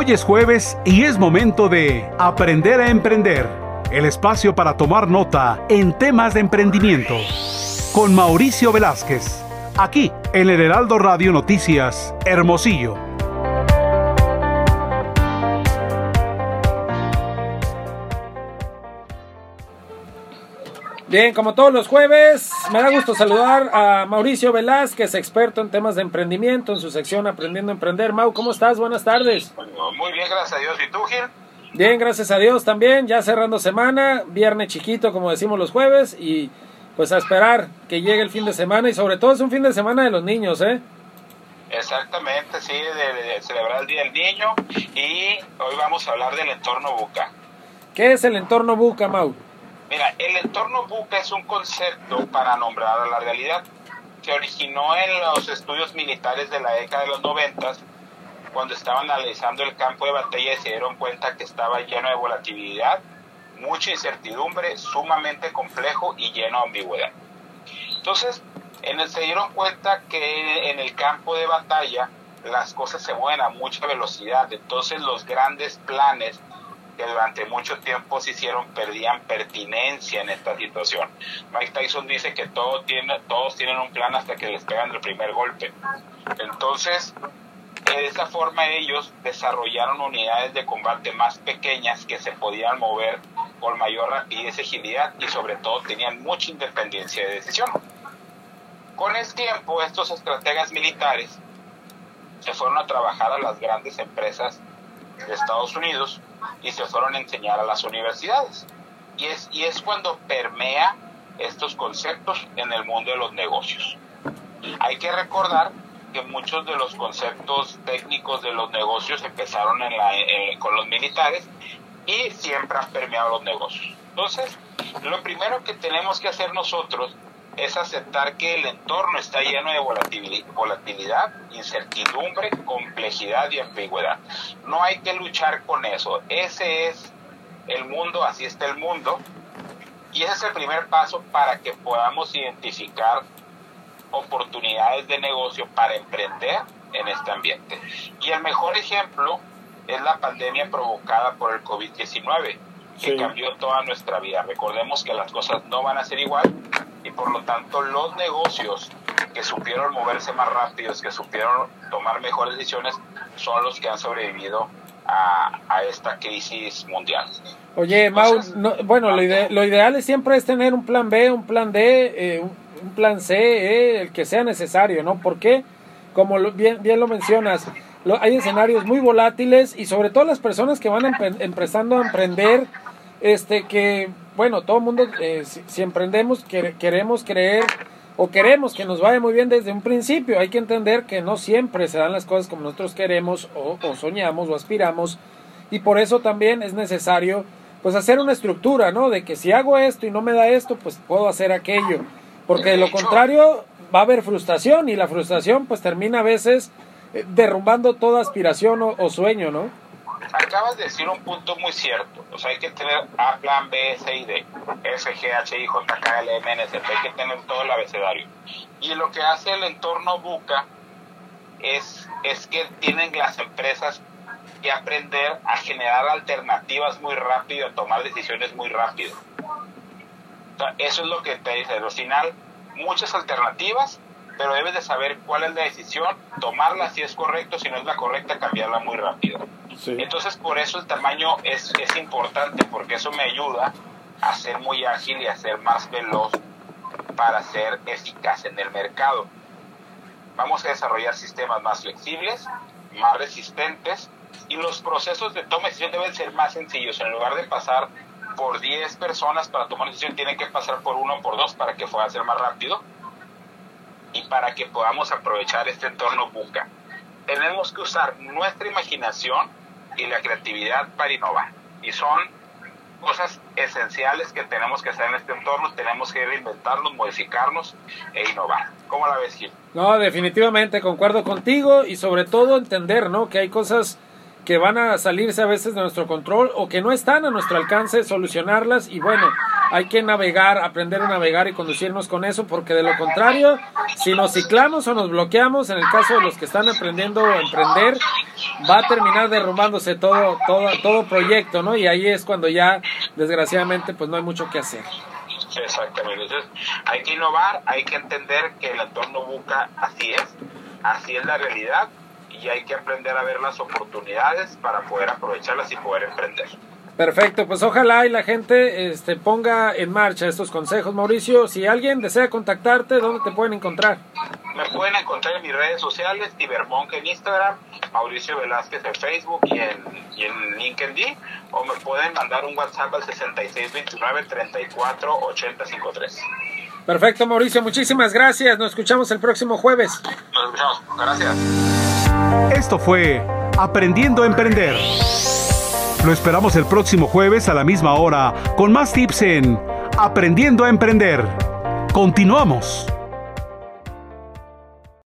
Hoy es jueves y es momento de Aprender a Emprender, el espacio para tomar nota en temas de emprendimiento. Con Mauricio Velázquez, aquí en el Heraldo Radio Noticias, Hermosillo. Bien, como todos los jueves, me da gusto saludar a Mauricio Velázquez, experto en temas de emprendimiento, en su sección Aprendiendo a Emprender. Mau, ¿cómo estás? Buenas tardes. Muy bien, gracias a Dios. ¿Y tú, Gil? Bien, gracias a Dios también. Ya cerrando semana, viernes chiquito, como decimos los jueves, y pues a esperar que llegue el fin de semana, y sobre todo es un fin de semana de los niños, ¿eh? Exactamente, sí, de, celebrar el Día del Niño, y hoy vamos a hablar del entorno buca. ¿Qué es el entorno buca, Mau? Mira, el entorno buca es un concepto para nombrar a la realidad. Se originó en los estudios militares de la década de los noventas, cuando estaban analizando el campo de batalla y se dieron cuenta que estaba lleno de volatilidad, mucha incertidumbre, sumamente complejo y lleno de ambigüedad. Entonces, en el, se dieron cuenta que en el campo de batalla las cosas se mueven a mucha velocidad, entonces los grandes planes que durante mucho tiempo se hicieron perdían pertinencia en esta situación. Mike Tyson dice que todo tiene, todos tienen un plan hasta que les pegan el primer golpe. Entonces, de esa forma ellos desarrollaron unidades de combate más pequeñas que se podían mover con mayor rapidez y agilidad y sobre todo tenían mucha independencia de decisión. Con el tiempo, estos estrategas militares se fueron a trabajar a las grandes empresas de Estados Unidos y se fueron a enseñar a las universidades. Y es, y es cuando permea estos conceptos en el mundo de los negocios. Hay que recordar que muchos de los conceptos técnicos de los negocios empezaron en la, con los militares y siempre han permeado los negocios. Entonces, lo primero que tenemos que hacer nosotros es aceptar que el entorno está lleno de volatilidad, incertidumbre, complejidad y ambigüedad. No hay que luchar con eso. Ese es el mundo, así está el mundo. Y ese es el primer paso para que podamos identificar oportunidades de negocio para emprender en este ambiente. Y el mejor ejemplo es la pandemia provocada por el COVID-19, que cambió toda nuestra vida. Recordemos que las cosas no van a ser igual y por lo tanto los negocios que supieron moverse más rápidos, que supieron tomar mejores decisiones, son los que han sobrevivido a, esta crisis mundial. Oye, Mau, bueno, lo, lo, ideal es siempre es tener un plan B, un plan D, eh, un, plan C, eh, el que sea necesario, ¿no? Porque, como bien, bien lo mencionas, hay escenarios muy volátiles y sobre todo las personas que van empezando a emprender, este, que bueno, todo el mundo, eh, si, emprendemos, queremos creer o queremos que nos vaya muy bien desde un principio. Hay que entender que no siempre se dan las cosas como nosotros queremos o, soñamos o aspiramos. Y por eso también es necesario pues hacer una estructura, ¿no? De que si hago esto y no me da esto, pues puedo hacer aquello. Porque de lo contrario va a haber frustración y la frustración pues termina a veces eh, derrumbando toda aspiración o sueño, ¿no? Acabas de decir un punto muy cierto. O sea, hay que tener A, plan, B, C y D. F, G, H, I, J, K, L, M, N, C, Hay que tener todo el abecedario. Y lo que hace el entorno buca es, es que tienen las empresas que aprender a generar alternativas muy rápido, a tomar decisiones muy rápido. eso es lo que te dice. Al final, muchas alternativas, pero debes de saber cuál es la decisión, tomarla si es correcto, si no es la correcta, cambiarla muy rápido. Entonces, por eso el tamaño es, es importante, porque eso me ayuda a ser muy ágil y a ser más veloz para ser eficaz en el mercado. Vamos a desarrollar sistemas más flexibles, más resistentes y los procesos de toma de decisión deben ser más sencillos. En lugar de pasar por 10 personas para tomar una decisión, tienen que pasar por uno o por dos para que pueda ser más rápido para que podamos aprovechar este entorno buca. Tenemos que usar nuestra imaginación y la creatividad para innovar. Y son cosas esenciales que tenemos que hacer en este entorno, tenemos que reinventarnos, modificarnos e innovar. ¿Cómo la ves, Gil? No, definitivamente concuerdo contigo y sobre todo entender, ¿no? Que hay cosas que van a salirse a veces de nuestro control o que no están a nuestro alcance solucionarlas y bueno, hay que navegar, aprender a navegar y conducirnos con eso porque de lo contrario, si nos ciclamos o nos bloqueamos, en el caso de los que están aprendiendo a emprender, va a terminar derrumbándose todo, todo, todo proyecto, ¿no? Y ahí es cuando ya, desgraciadamente, pues no hay mucho que hacer. Exactamente. Entonces, hay que innovar, hay que entender que el entorno buca así es, así es la realidad y hay que aprender a ver las oportunidades para poder aprovecharlas y poder emprender. Perfecto, pues ojalá y la gente este, ponga en marcha estos consejos. Mauricio, si alguien desea contactarte, ¿dónde te pueden encontrar? Me pueden encontrar en mis redes sociales, Tibermonk en Instagram, Mauricio Velázquez en Facebook y en, y en LinkedIn, o me pueden mandar un WhatsApp al 6629-348053. Perfecto, Mauricio, muchísimas gracias. Nos escuchamos el próximo jueves. Nos escuchamos, gracias. Esto fue Aprendiendo a Emprender. Lo esperamos el próximo jueves a la misma hora con más tips en Aprendiendo a Emprender. Continuamos.